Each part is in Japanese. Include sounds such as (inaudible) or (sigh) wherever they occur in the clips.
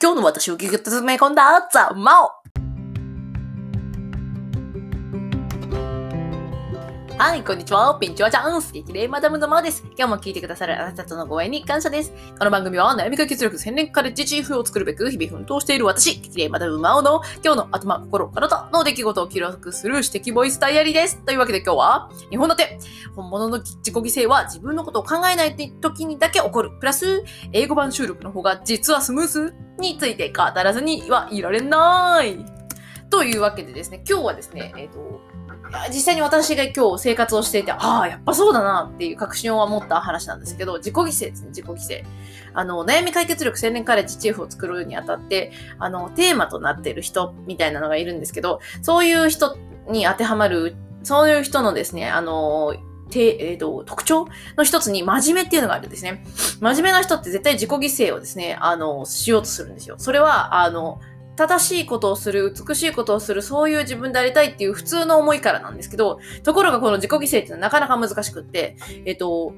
今日の私をギュギュッと詰め込んだザ・マオ。はい、こんにちは。ピンチはチャンス激励マダムのマオです。今日も聞いてくださるあなたとのご縁に感謝です。この番組は悩み解決力1000年カレッジチーフを作るべく日々奮闘している私、激励マダムマオの今日の頭、心、体の出来事を記録する指摘ボイスダイアリーです。というわけで今日は、日本立て。本物の自己犠牲は自分のことを考えない時にだけ起こる。プラス、英語版収録の方が実はスムースについて語らずにはいられない。というわけでですね、今日はですね、えっ、と、実際に私が今日生活をしていて、ああ、やっぱそうだなっていう確信を持った話なんですけど、自己犠牲ですね、自己犠牲。あの、悩み解決力青年カレッジチーフを作るにあたって、あの、テーマとなっている人みたいなのがいるんですけど、そういう人に当てはまる、そういう人のですね、あの、て、えーと、特徴の一つに真面目っていうのがあるんですね。真面目な人って絶対自己犠牲をですね、あの、しようとするんですよ。それは、あの、正しいことをする、美しいことをする、そういう自分でありたいっていう普通の思いからなんですけど、ところがこの自己犠牲っていうのはなかなか難しくって、えっ、と、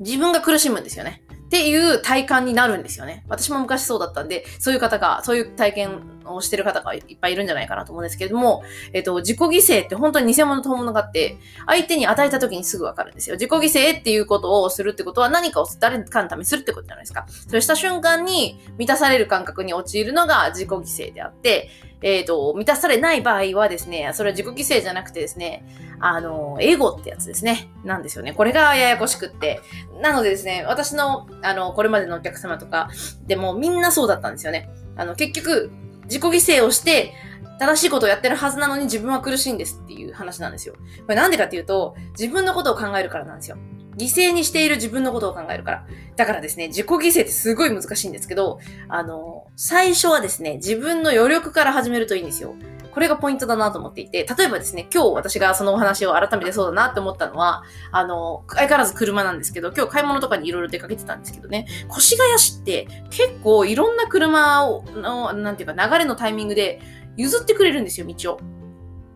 自分が苦しむんですよね。っていう体感になるんですよね。私も昔そうだったんで、そういう方が、そういう体験をしてる方がいっぱいいるんじゃないかなと思うんですけれども、えっと、自己犠牲って本当に偽物と本物があって、相手に与えた時にすぐわかるんですよ。自己犠牲っていうことをするってことは何かを誰かのためにするってことじゃないですか。それした瞬間に満たされる感覚に陥るのが自己犠牲であって、えっ、と、満たされない場合はですね、それは自己犠牲じゃなくてですね、あの、エゴってやつですね。なんですよね。これがややこしくって。なのでですね、私の、あの、これまでのお客様とかでもみんなそうだったんですよね。あの、結局、自己犠牲をして、正しいことをやってるはずなのに自分は苦しいんですっていう話なんですよ。これなんでかっていうと、自分のことを考えるからなんですよ。犠牲にしている自分のことを考えるから。だからですね、自己犠牲ってすごい難しいんですけど、あの、最初はですね、自分の余力から始めるといいんですよ。これがポイントだなと思っていて、例えばですね、今日私がそのお話を改めてそうだなって思ったのは、あの、相変わらず車なんですけど、今日買い物とかにいろいろ出かけてたんですけどね、越谷市って結構いろんな車を、の、なんていうか流れのタイミングで譲ってくれるんですよ、道を。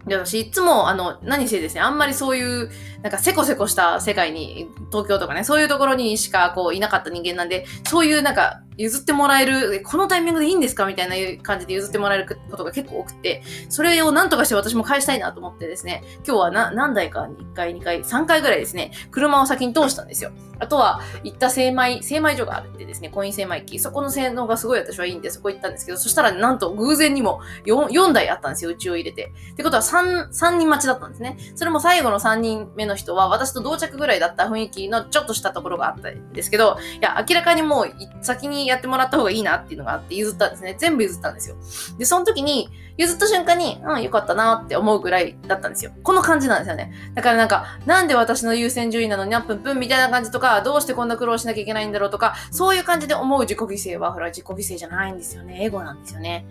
で、私、いつも、あの、何せですね、あんまりそういう、なんか、せこせこした世界に、東京とかね、そういうところにしか、こう、いなかった人間なんで、そういう、なんか、譲ってもらえる、このタイミングでいいんですかみたいな感じで譲ってもらえることが結構多くて、それを何とかして私も返したいなと思ってですね、今日はな何台か、1回、2回、3回ぐらいですね、車を先に通したんですよ。あとは、行った精米、精米所があるってですね、コイン精米機。そこの性能がすごい私はいいんで、そこ行ったんですけど、そしたらなんと偶然にも 4, 4台あったんですよ、うちを入れて。ってことは3、3人待ちだったんですね。それも最後の3人目の人は、私と同着ぐらいだった雰囲気のちょっとしたところがあったんですけど、いや、明らかにもう先にやってもらった方がいいなっていうのがあって譲ったんですね。全部譲ったんですよ。で、その時に、譲った瞬間に、うん、よかったなって思うぐらいだったんですよ。この感じなんですよね。だからなんか、なんで私の優先順位なのに何分分みたいな感じとか、どうしてこんな苦労しなきゃいけないんだろうとか、そういう感じで思う自己犠牲は、ほら、自己犠牲じゃないんですよね。エゴなんですよね。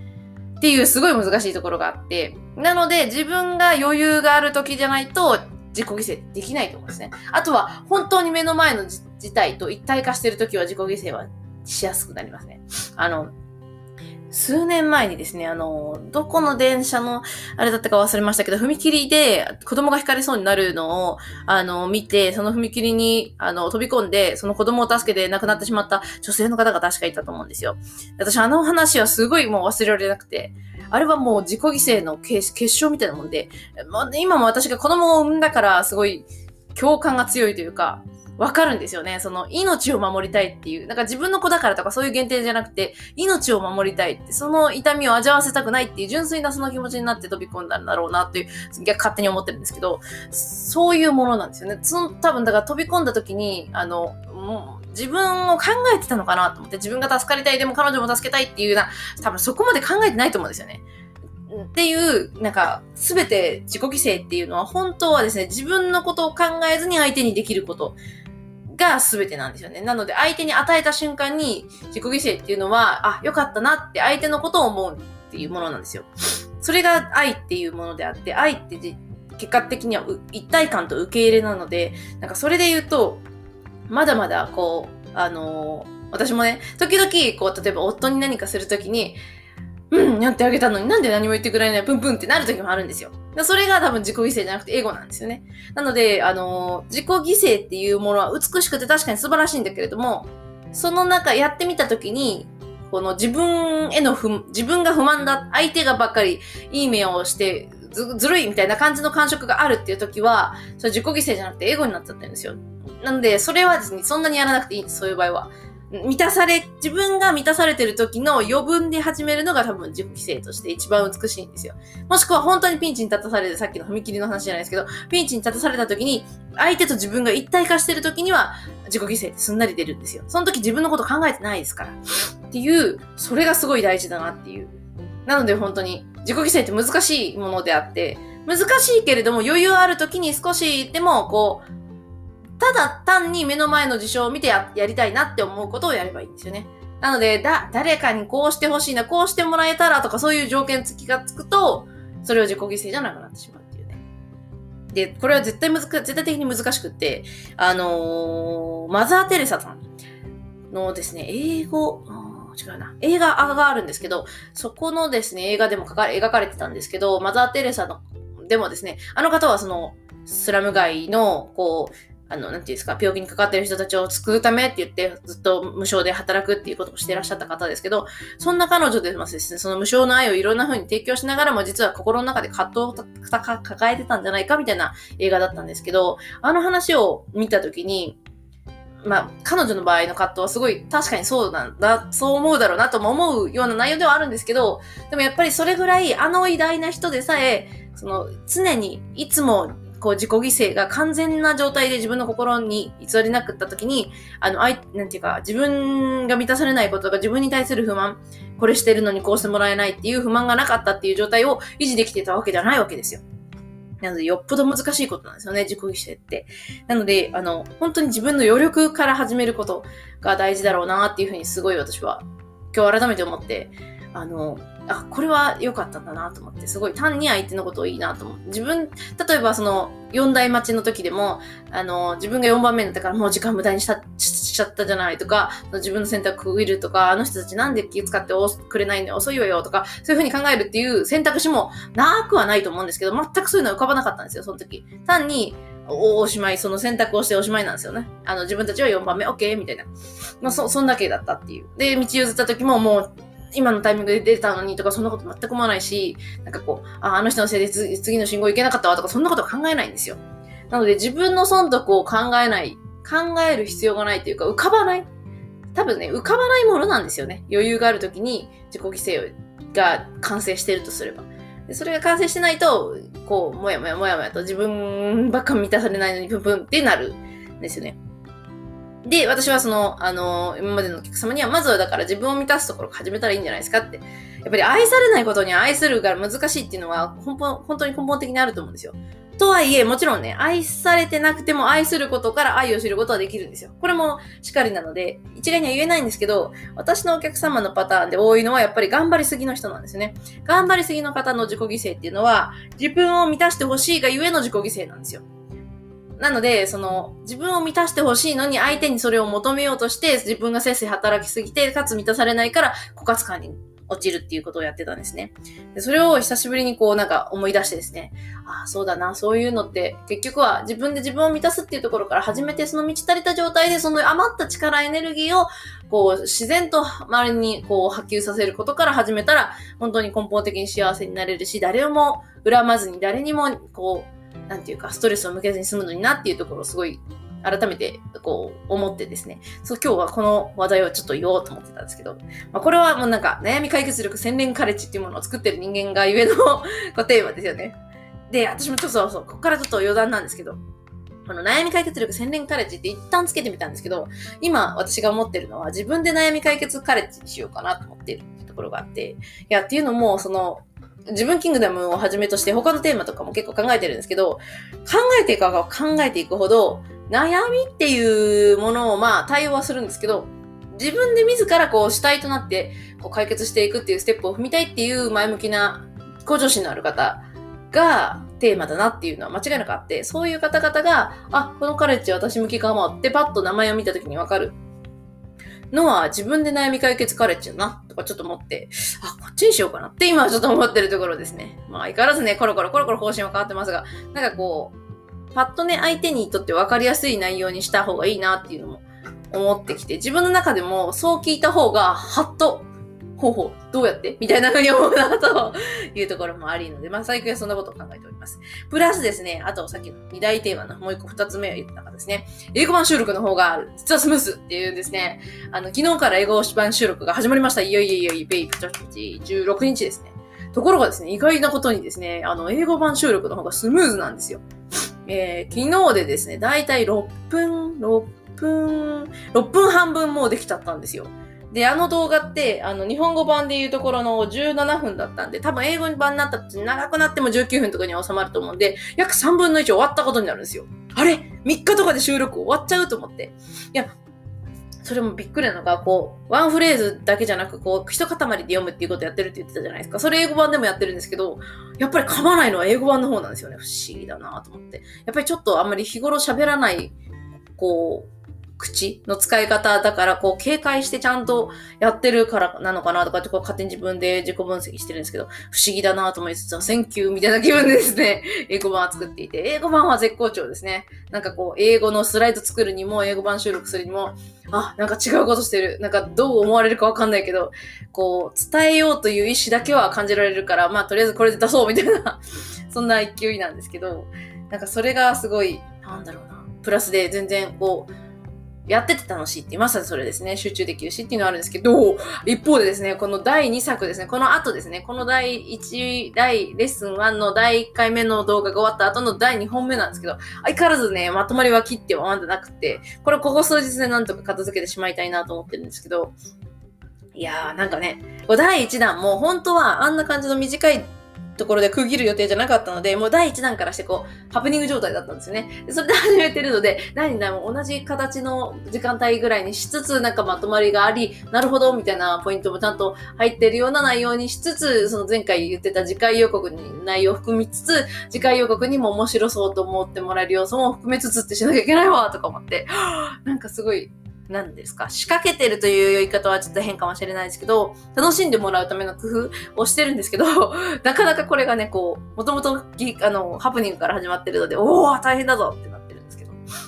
っていうすごい難しいところがあって、なので自分が余裕がある時じゃないと自己犠牲できないと思うんですね。あとは本当に目の前の事態と一体化している時は自己犠牲はしやすくなりますね。あの、数年前にですね、あの、どこの電車の、あれだったか忘れましたけど、踏切で子供が引かれそうになるのを、あの、見て、その踏切に、あの、飛び込んで、その子供を助けて亡くなってしまった女性の方が確かいたと思うんですよ。私、あの話はすごいもう忘れられなくて、あれはもう自己犠牲の結晶みたいなもんで、今も私が子供を産んだから、すごい共感が強いというか、わかるんですよね。その命を守りたいっていう。なんか自分の子だからとかそういう限定じゃなくて、命を守りたいって、その痛みを味わわせたくないっていう純粋なその気持ちになって飛び込んだんだろうなっていう、逆勝手に思ってるんですけど、そういうものなんですよね。その多分だから飛び込んだ時に、あの、もう自分を考えてたのかなと思って、自分が助かりたい、でも彼女も助けたいっていうな、多分そこまで考えてないと思うんですよね。っていう、なんか、すべて自己犠牲っていうのは、本当はですね、自分のことを考えずに相手にできることが全てなんですよね。なので、相手に与えた瞬間に、自己犠牲っていうのは、あ、よかったなって相手のことを思うっていうものなんですよ。それが愛っていうものであって、愛って結果的には一体感と受け入れなので、なんかそれで言うと、まだまだこう、あのー私もね、時々、こう、例えば夫に何かするときに、うん、やってあげたのになんで何も言ってくれないプンプンってなる時もあるんですよ。それが多分自己犠牲じゃなくてエゴなんですよね。なので、あの、自己犠牲っていうものは美しくて確かに素晴らしいんだけれども、その中やってみた時に、この自分への不、自分が不満だ、相手がばっかりいい目をしてず、ずるいみたいな感じの感触があるっていう時は、それ自己犠牲じゃなくてエゴになっちゃってるんですよ。なので、それはですね、そんなにやらなくていいんです、そういう場合は。満たされ、自分が満たされてる時の余分で始めるのが多分自己規制として一番美しいんですよ。もしくは本当にピンチに立たされて、さっきの踏切の話じゃないですけど、ピンチに立たされた時に、相手と自分が一体化してる時には、自己犠牲ってすんなり出るんですよ。その時自分のこと考えてないですから。っていう、それがすごい大事だなっていう。なので本当に、自己犠牲って難しいものであって、難しいけれども余裕ある時に少しでもこう、ただ単に目の前の事象を見てやりたいなって思うことをやればいいんですよね。なので、だ、誰かにこうしてほしいな、こうしてもらえたらとかそういう条件付きがつくと、それは自己犠牲じゃなくなってしまうっていうね。で、これは絶対難絶対的に難しくって、あのー、マザー・テレサさんのですね、英語、違うな。映画があるんですけど、そこのですね、映画でも描かれてたんですけど、マザー・テレサの、でもですね、あの方はその、スラム街の、こう、あの、なんていうんですか、病気にかかってる人たちを救うためって言って、ずっと無償で働くっていうことをしていらっしゃった方ですけど、そんな彼女でますですね、その無償の愛をいろんな風に提供しながらも、実は心の中で葛藤を抱えてたんじゃないかみたいな映画だったんですけど、あの話を見たときに、まあ、彼女の場合の葛藤はすごい確かにそうなんだ、そう思うだろうなとも思うような内容ではあるんですけど、でもやっぱりそれぐらいあの偉大な人でさえ、その常にいつもこう自己犠牲が完全な状態で自分の心に偽りなくった時に、あの、あい、なんていうか、自分が満たされないことが自分に対する不満、これしてるのにこうしてもらえないっていう不満がなかったっていう状態を維持できてたわけじゃないわけですよ。なので、よっぽど難しいことなんですよね、自己犠牲って。なので、あの、本当に自分の余力から始めることが大事だろうなっていうふうにすごい私は今日改めて思って、あの、あ、これは良かったんだなと思って、すごい単に相手のことをいいなと思って。自分、例えばその、4台待ちの時でも、あの、自分が4番目になったからもう時間無駄にしたしちゃったじゃないとか、自分の選択を区切るとか、あの人たちなんで気遣ってくれないの遅いわよとか、そういうふうに考えるっていう選択肢もなくはないと思うんですけど、全くそういうのは浮かばなかったんですよ、その時。単に、おおしまい、その選択をしておしまいなんですよね。あの、自分たちは4番目、OK? みたいな。まあ、そ、そんだけだったっていう。で、道譲った時ももう、今のタイミングで出たのにとか、そんなこと全く思わないし、なんかこう、あ、あの人のせいで次の信号行けなかったわとか、そんなこと考えないんですよ。なので自分の損得を考えない、考える必要がないというか、浮かばない。多分ね、浮かばないものなんですよね。余裕がある時に自己犠牲が完成してるとすれば。でそれが完成してないと、こう、もやもやもやもやと自分ばっか満たされないのにプンプンってなるんですよね。で、私はその、あの、今までのお客様には、まずはだから自分を満たすところから始めたらいいんじゃないですかって。やっぱり愛されないことに愛するが難しいっていうのは、根本、本当に根本的にあると思うんですよ。とはいえ、もちろんね、愛されてなくても愛することから愛を知ることはできるんですよ。これもしかりなので、一概には言えないんですけど、私のお客様のパターンで多いのはやっぱり頑張りすぎの人なんですよね。頑張りすぎの方の自己犠牲っていうのは、自分を満たしてほしいがゆえの自己犠牲なんですよ。なので、その、自分を満たしてほしいのに相手にそれを求めようとして、自分がせっせ働きすぎて、かつ満たされないから、枯渇感に落ちるっていうことをやってたんですね。でそれを久しぶりにこうなんか思い出してですね、ああ、そうだな、そういうのって結局は自分で自分を満たすっていうところから始めて、その満ち足りた状態でその余った力、エネルギーをこう自然と周りにこう波及させることから始めたら、本当に根本的に幸せになれるし、誰も恨まずに誰にもこう、なんていうか、ストレスを向けずに済むのになっていうところをすごい改めてこう思ってですね、そう今日はこの話題をちょっと言おうと思ってたんですけど、まあ、これはもうなんか悩み解決力洗練カレッジっていうものを作ってる人間がゆえの (laughs) こうテーマですよね。で、私もちょっとそうそう、ここからちょっと余談なんですけど、この悩み解決力洗練カレッジって一旦つけてみたんですけど、今私が思ってるのは自分で悩み解決カレッジにしようかなと思ってるところがあって、いや、っていうのも、その、自分キングダムをはじめとして他のテーマとかも結構考えてるんですけど、考えていくか考えていくほど、悩みっていうものをまあ対応はするんですけど、自分で自らこう主体となってこう解決していくっていうステップを踏みたいっていう前向きな向上心のある方がテーマだなっていうのは間違いなくあって、そういう方々が、あ、このカレッジ私向きかもってパッと名前を見た時にわかる。のは自分で悩み解決カレッジだな、とかちょっと思って、あ、こっちにしようかなって今はちょっと思ってるところですね。まあ相変わらずね、コロコロコロコロ方針は変わってますが、なんかこう、パッとね、相手にとって分かりやすい内容にした方がいいなっていうのも思ってきて、自分の中でもそう聞いた方が、はっとほうほう、どうやって？みたいな風に思うな、と (laughs) いうところもありので、まあ最近はそんなことを考えております。プラスですね、あとさっきの二大テーマのもう一個二つ目を言ったのがですね、英語版収録の方が実はスムースっていうんですね、あの、昨日から英語版収録が始まりました。いよいよいよいよ、ベイプ16日ですね。ところがですね、意外なことにですね、あの、英語版収録の方がスムーズなんですよ。えー、昨日でですね、だいたい6分、6分、6分半分もうできちゃったんですよ。で、あの動画って、あの、日本語版でいうところの17分だったんで、多分英語版になったって長くなっても19分とかには収まると思うんで、約3分の1終わったことになるんですよ。あれ ?3 日とかで収録終わっちゃうと思って。いや、それもびっくりなのが、こう、ワンフレーズだけじゃなく、こう、一塊で読むっていうことやってるって言ってたじゃないですか。それ英語版でもやってるんですけど、やっぱり噛まないのは英語版の方なんですよね。不思議だなと思って。やっぱりちょっとあんまり日頃喋らない、こう、口の使い方だから、こう、警戒してちゃんとやってるからなのかなとかって、こう、勝手に自分で自己分析してるんですけど、不思議だなと思いつつ、 thank you みたいな気分でですね、英語版を作っていて、英語版は絶好調ですね。なんかこう、英語のスライド作るにも、英語版収録するにも、あ、なんか違うことしてる。なんかどう思われるかわかんないけど、こう、伝えようという意思だけは感じられるから、まあ、とりあえずこれで出そうみたいな (laughs) そんな勢いなんですけど、なんかそれがすごい、なんだろうな、プラスで全然こう、やってて楽しいってまさにそれですね。集中できるしっていうのはあるんですけど、一方でですね、この第2作ですね、この後ですね、この第1、第、レッスン1の第1回目の動画が終わった後の第2本目なんですけど、相変わらずね、まとまりは切ってはまだなくて、これここ数日でなんとか片付けてしまいたいなと思ってるんですけど、いやーなんかね、第1弾も本当はあんな感じの短いところで区切る予定じゃなかったので、もう第1弾からしてこう、ハプニング状態だったんですよね。それで始めてるので、第2弾も同じ形の時間帯ぐらいにしつつ、なんかまとまりがあり、なるほど、みたいなポイントもちゃんと入ってるような内容にしつつ、その前回言ってた次回予告に内容を含みつつ、次回予告にも面白そうと思ってもらえる要素も含めつつってしなきゃいけないわ、とか思って、(gasps) なんかすごい何ですか？仕掛けてるという言い方はちょっと変かもしれないですけど、楽しんでもらうための工夫をしてるんですけど、(laughs) なかなかこれがね、こう、もともと、あの、ハプニングから始まってるので、おー大変だぞっ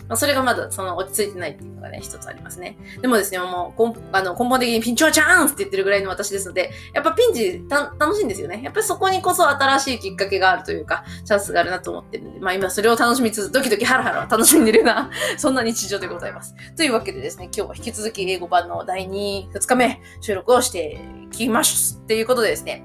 まあ、それがまだその落ち着いてないっていうのがね、一つありますね。でもですね、もう、あの根本的にピンチはチャンスって言ってるぐらいの私ですので、やっぱピンチ楽しいんですよね。やっぱりそこにこそ新しいきっかけがあるというか、チャンスがあるなと思ってるんで、まあ今それを楽しみつつ、ドキドキハラハラ楽しんでるような、(laughs) そんな日常でございます。というわけでですね、今日は引き続き英語版の第2、2日目収録をしていきますっていうことでですね、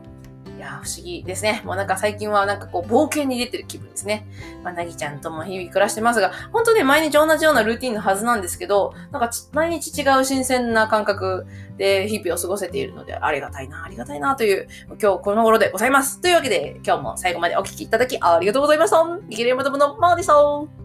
や不思議ですね。もうなんか最近はなんかこう冒険に出てる気分ですね。まあ、なぎちゃんとも日々暮らしてますが、本当ね、毎日同じようなルーティンのはずなんですけど、なんか毎日違う新鮮な感覚で日々を過ごせているので、ありがたいな、ありがたいなという、今日この頃でございます。というわけで、今日も最後までお聴きいただきありがとうございました。イケレマダムのマーディソン。